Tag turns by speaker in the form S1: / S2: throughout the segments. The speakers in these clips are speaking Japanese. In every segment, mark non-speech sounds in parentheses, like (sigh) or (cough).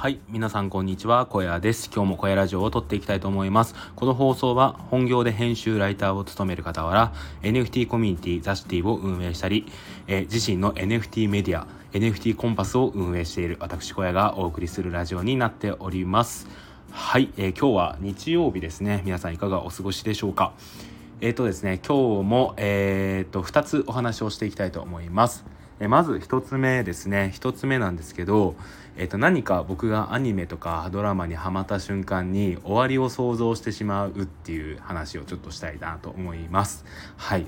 S1: はい皆さんこんにちは小屋です。今日も小屋ラジオを撮っていきたいと思います。この放送は本業で編集ライターを務める傍ら NFT コミュニティザシティを運営したり、え、自身の NFT メディア NFT コンパスを運営している私小屋がお送りするラジオになっております。はい、えー、今日は日曜日ですね。皆さんいかがお過ごしでしょうか。えっ、ー、とですね今日もえっ、と2つお話をしていきたいと思います。えまず1つ目ですね。1つ目なんですけど、えー、と何か僕がアニメとかドラマにハマった瞬間に終わりを想像してしまうっていう話をちょっとしたいなと思います。はい。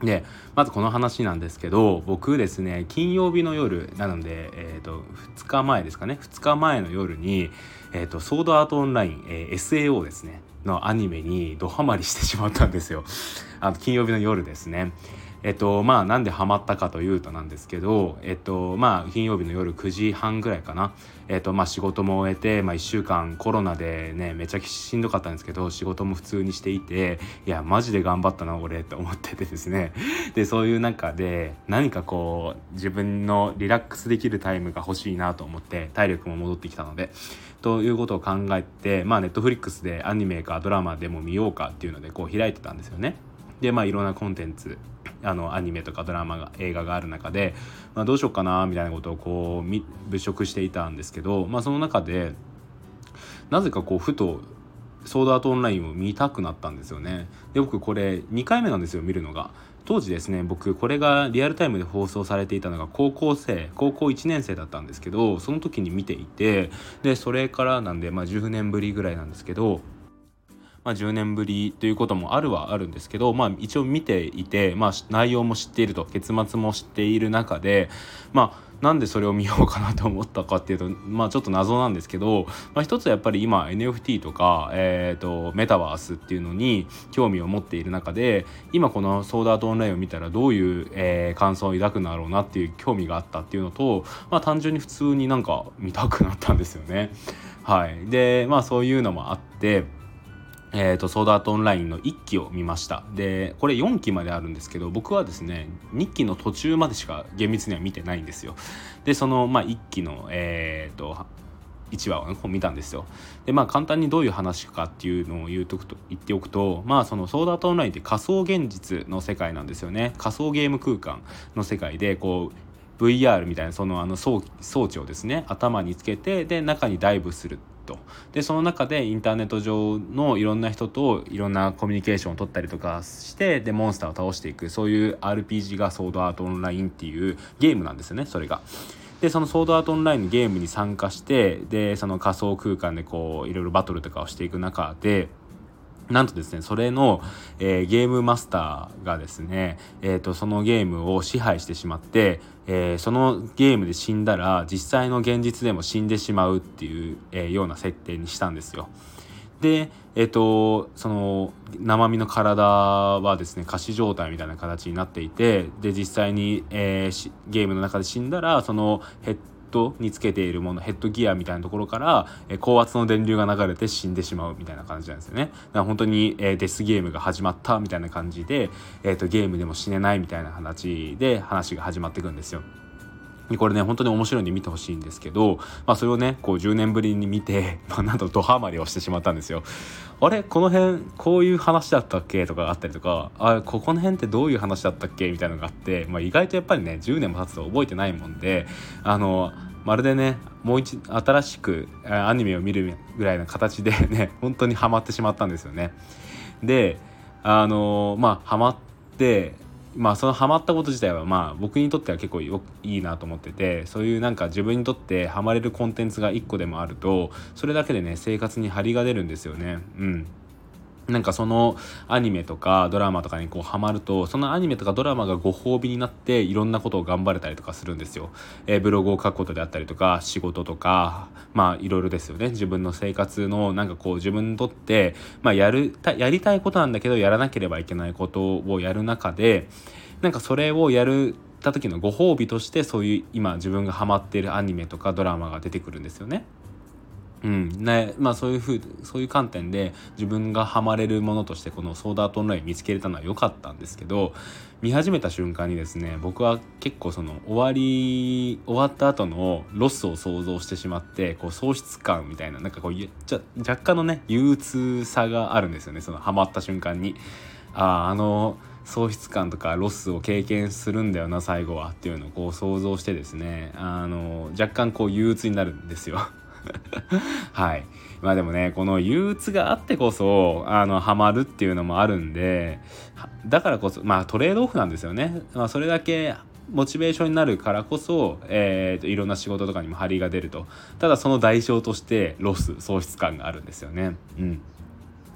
S1: でまずこの話なんですけど僕ですね金曜日の夜なので、えー、と2日前ですかね。2日前の夜に、えーと、ソードアートオンライン、えー、SAO ですね。のアニメにドハマりしてしまったんですよ。あの金曜日の夜ですね。えっとまあなんでハマったかというとなんですけどえっとまあ金曜日の夜9時半ぐらいかなえっとまあ仕事も終えて、まあ、1週間コロナでねめちゃくちゃしんどかったんですけど仕事も普通にしていていやマジで頑張ったな俺って思っててですね (laughs) でそういう中で何かこう自分のリラックスできるタイムが欲しいなと思って体力も戻ってきたのでということを考えてまあネットフリックスでアニメかドラマでも見ようかっていうのでこう開いてたんですよね。でまあいろんなコンテンツあのアニメとかドラマが映画がある中で、まあ、どうしようかなみたいなことをこう物色していたんですけど、まあ、その中でなぜかこうふとソードアートオンラインを見たくなったんですよね。で僕これ2回目なんですよ見るのが。当時ですね僕これがリアルタイムで放送されていたのが高校生高校1年生だったんですけどその時に見ていてでそれからなんで、まあ、10年ぶりぐらいなんですけどまあ、10年ぶりということもあるはあるんですけど、まあ、一応見ていて、まあ、内容も知っていると結末も知っている中で、まあ、なんでそれを見ようかなと思ったかっていうと、まあ、ちょっと謎なんですけど、まあ、一つやっぱり今 NFT とか、えーと、メタバースっていうのに興味を持っている中で今このソードアートオンラインを見たらどういう、えー、感想を抱くんだろうなっていう興味があったっていうのと、まあ、単純に普通になんか見たくなったんですよね。はい、でまあそういうのもあってえーと、ソードアートオンラインの1期を見ました。でこれ4期まであるんですけど僕はですね2期の途中までしか厳密には見てないんですよ。でその、まあ、1期のえっ、ー、と1話を、見たんですよ。でまあ簡単にどういう話かっていうのを言うとくと言っておくとまあそのソードアートオンラインって仮想現実の世界なんですよね。仮想ゲーム空間の世界でこう VR みたいなそのあの装置をですね頭につけてで中にダイブする。とでその中でインターネット上のいろんな人といろんなコミュニケーションを取ったりとかしてでモンスターを倒していくそういう RPG がソードアートオンラインっていうゲームなんですよねそれが。でそのソードアートオンラインのゲームに参加してでその仮想空間でこういろいろバトルとかをしていく中でなんとですね、それの、えー、ゲームマスターがですね、えーと、そのゲームを支配してしまって、えー、そのゲームで死んだら実際の現実でも死んでしまうっていう、えー、ような設定にしたんですよ。で、えっ、と、その生身の体はですね仮死状態みたいな形になっていてで実際に、えー、ゲームの中で死んだらそのヘッドにつけているものヘッドギアみたいなところから、え高圧の電流が流れて死んでしまうみたいな感じなんですよね。だから本当に、えデスゲームが始まったみたいな感じで、えーと、ゲームでも死ねないみたいな話で話が始まっていくんですよ。これね本当に面白いんで見てほしいんですけど、まあ、それをねこう10年ぶりに見て、(laughs) まあ、なんとドハマりをしてしまったんですよ。あれ？この辺こういう話だったっけ？とかあったりとかあここの辺ってどういう話だったっけ？みたいなのがあって、まあ、意外とやっぱりね10年も経つと覚えてないもんであのまるでねもう一新しくアニメを見るぐらいの形でね (laughs) 本当にハマってしまったんですよね。であのまあハマってまあそのハマったこと自体はまあ僕にとっては結構いいなと思っててそういうなんか自分にとってハマれるコンテンツが1個でもあるとそれだけでね生活に張りが出るんですよね。うんなんかそのアニメとかドラマとかにこうハマるとそのアニメとかドラマがご褒美になっていろんなことを頑張れたりとかするんですよ。えー、ブログを書くことであったりとか仕事とかまあいろいろですよね自分の生活のなんかこう自分にとってまあやるやりたいことなんだけどやらなければいけないことをやる中でなんかそれをやるた時のご褒美としてそういう今自分がハマっているアニメとかドラマが出てくるんですよね。うんねまあ、そういうふうそういう観点で自分がハマれるものとしてこのソードアートオンライン見つけれたのは良かったんですけど見始めた瞬間にですね僕は結構その終わり終わった後のロスを想像してしまってこう喪失感みたいななんかこうじゃ若干のね憂鬱さがあるんですよねそのハマった瞬間に。あああの喪失感とかロスを経験するんだよな最後はっていうのをこう想像してですねあの若干こう憂鬱になるんですよ (laughs) はい。まあでもねこの憂鬱があってこそあのハマるっていうのもあるんでだからこそまあトレードオフなんですよね、まあ、それだけモチベーションになるからこそ、えーと、いろんな仕事とかにも張りが出ると。ただその代償としてロス喪失感があるんですよね。うん。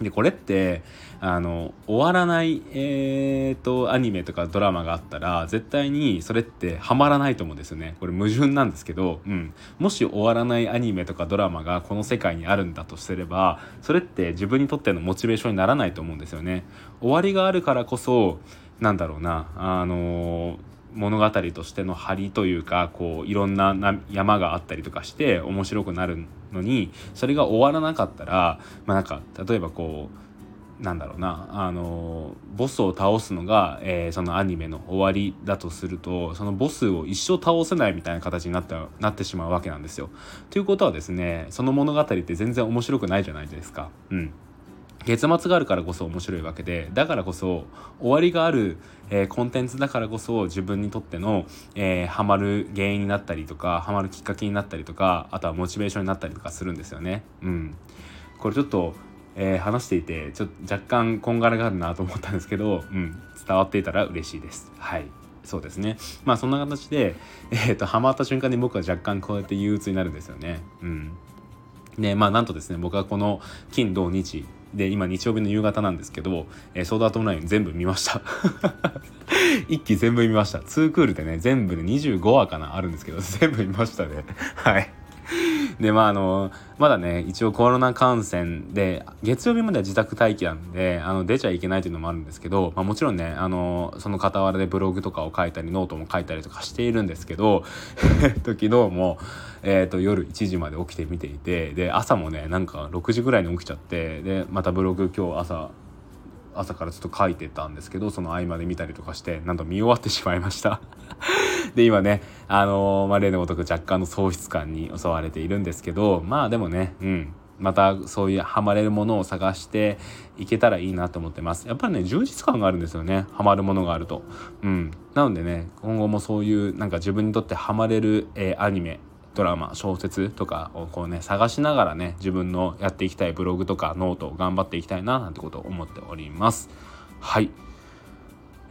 S1: でこれってあの終わらない、えーと、アニメとかドラマがあったら絶対にそれってハマらないと思うんですよね。これ矛盾なんですけど、うん、もし終わらないアニメとかドラマがこの世界にあるんだとすればそれって自分にとってのモチベーションにならないと思うんですよね。終わりがあるからこそなんだろうなあの物語としての張りというかこういろんな山があったりとかして面白くなるのにそれが終わらなかったらまあなんか例えばこうなんだろうなあのボスを倒すのが、えー、そのアニメの終わりだとするとそのボスを一生倒せないみたいな形になったなってしまうわけなんですよ。ということはですねその物語って全然面白くないじゃないですか。うん月末があるからこそ面白いわけでだからこそ終わりがある、えー、コンテンツだからこそ自分にとっての、えー、ハマる原因になったりとかハマるきっかけになったりとかあとはモチベーションになったりとかするんですよね。うん、これちょっと、えー、話していてちょっと若干こんがらがあるなと思ったんですけど、うん、伝わっていたら嬉しいです。はいそうですねまあそんな形で、えーと、とハマった瞬間に僕は若干こうやって憂鬱になるんですよね。うんでまあなんとですね僕はこの金土日で今日曜日の夕方なんですけど、えー、ソードアートオンライン全部見ました。(laughs) 一期全部見ました。ツークールでね全部で25話かなあるんですけど (laughs) 全部見ましたね。はい。でまああのまだね一応コロナ感染で月曜日までは自宅待機なんであの出ちゃいけないというのもあるんですけど、まあ、もちろんねあのその傍らでブログとかを書いたりノートも書いたりとかしているんですけど (laughs) 昨日も、えーと、夜1時まで起きて見ていてで朝もねなんか6時ぐらいに起きちゃってでまたブログ今日朝朝からちょっと書いてたんですけどその合間で見たりとかしてなんと見終わってしまいました。(laughs) で今ねあのー、まあ、例のごとく若干の喪失感に襲われているんですけどまあでもねうん。またそういうハマれるものを探していけたらいいなと思ってます。やっぱりね充実感があるんですよね。ハマるものがあると。うん。なのでね今後もそういうなんか自分にとってハマれる、えー、アニメドラマ小説とかをこうね探しながらね自分のやっていきたいブログとかノートを頑張っていきたいななんてことを思っております。はい。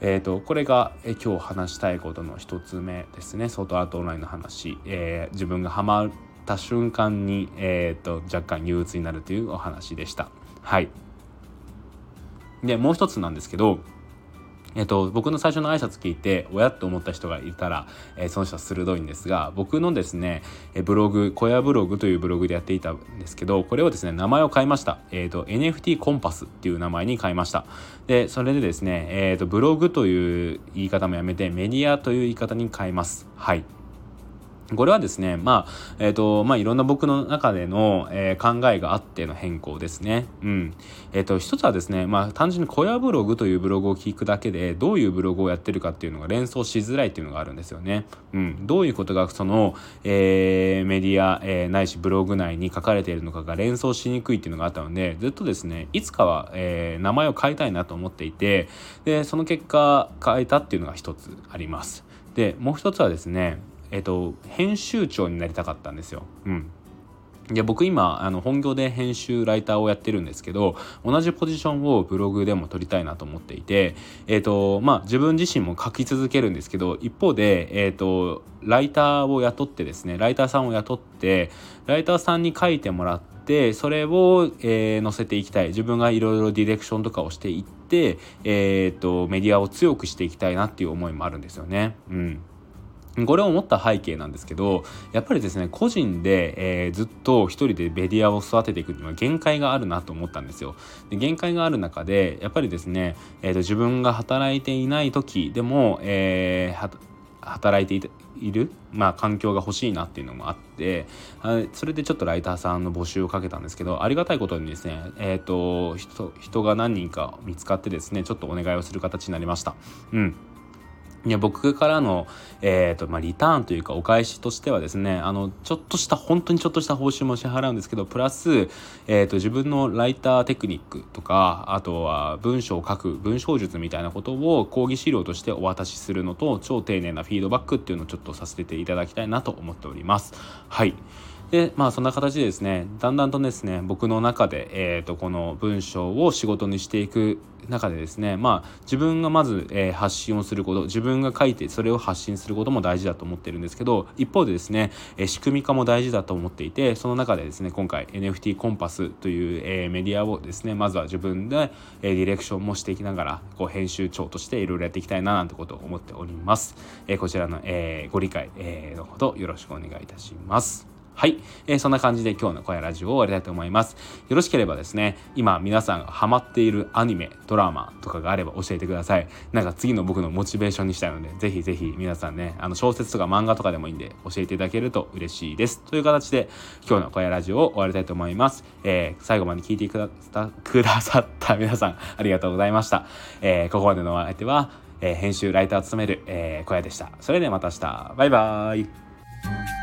S1: えーと、これが、え今日話したいことの一つ目ですね。ソートアートオンラインの話、えー、自分がハマった瞬間に、えーと若干憂鬱になるというお話でした。はい。でもう一つなんですけどえっと、僕の最初の挨拶聞いて親って思った人がいたら、えー、その人は鋭いんですが僕のですねえブログ小屋ブログというブログでやっていたんですけどこれをですね名前を変えました、えーと、NFT コンパスっていう名前に変えました。でそれでですね、えーとブログという言い方もやめてメディアという言い方に変えます。はい。これはですね、まあ、えっ、ー、と、まあ、いろんな僕の中での、えー、考えがあっての変更ですね。うん。えっ、ー、と、一つはですね、まあ、単純に小屋ブログというブログを聞くだけで、どういうブログをやってるかっていうのが連想しづらいっていうのがあるんですよね。うん。どういうことが、その、えー、メディア、えー、ないしブログ内に書かれているのかが連想しにくいっていうのがあったので、ずっとですね、いつかは、えー、名前を変えたいなと思っていて、で、その結果、変えたっていうのが一つあります。で、もう一つはですね、えっと、編集長になりたかったんですよ。うんいや僕今あの本業で編集ライターをやってるんですけど同じポジションをブログでも取りたいなと思っていて、えーとまあ、自分自身も書き続けるんですけど一方で、えーと、ライターを雇ってですねライターさんを雇ってライターさんに書いてもらってそれを、えー、載せていきたい自分がいろいろディレクションとかをしていって、えーとメディアを強くしていきたいなっていう思いもあるんですよね。うんこれを思った背景なんですけどやっぱりですね個人で、えー、ずっと一人でメディアを育てていくには限界があるなと思ったんですよ。で限界がある中でやっぱりですね、えーと、自分が働いていない時でも、えー働いている、まあ、環境が欲しいなっていうのもあってそれでちょっとライターさんの募集をかけたんですけどありがたいことにですね、えーと、人人が何人か見つかってですねちょっとお願いをする形になりました。うんいや僕からの、えーとまあ、リターンというかお返しとしてはですねあのちょっとした本当にちょっとした報酬も支払うんですけどプラス、えーと、自分のライターテクニックとかあとは文章を書く文章術みたいなことを講義資料としてお渡しするのと超丁寧なフィードバックっていうのをちょっとさせていただきたいなと思っております。はいでまあそんな形でですねだんだんとですね僕の中で、えーと、この文章を仕事にしていく中でですねまあ自分がまず、えー、発信をすること自分が書いてそれを発信することも大事だと思ってるんですけど一方でですね、えー、仕組み化も大事だと思っていてその中でですね今回 NFT コンパスという、えー、メディアをですねまずは自分で、え、ディレクションもしていきながらこう編集長としていろいろやっていきたいななんてことを思っております、え、こちらの、え、ご理解、え、のほどよろしくお願いいたします。はい、えー、そんな感じで今日の声ラジオを終わりたいと思います。よろしければですね、今皆さんがハマっているアニメ、ドラマとかがあれば教えてください。なんか次の僕のモチベーションにしたいので、ぜひぜひ皆さんね、あの小説とか漫画とかでもいいんで教えていただけると嬉しいです。という形で今日の声ラジオを終わりたいと思います。えー、最後まで聞いてくだくださった皆さんありがとうございました。えー、ここまでのお相手は、えー、編集ライターを務める、えー、小屋でした。それではまた明日。バイバーイ。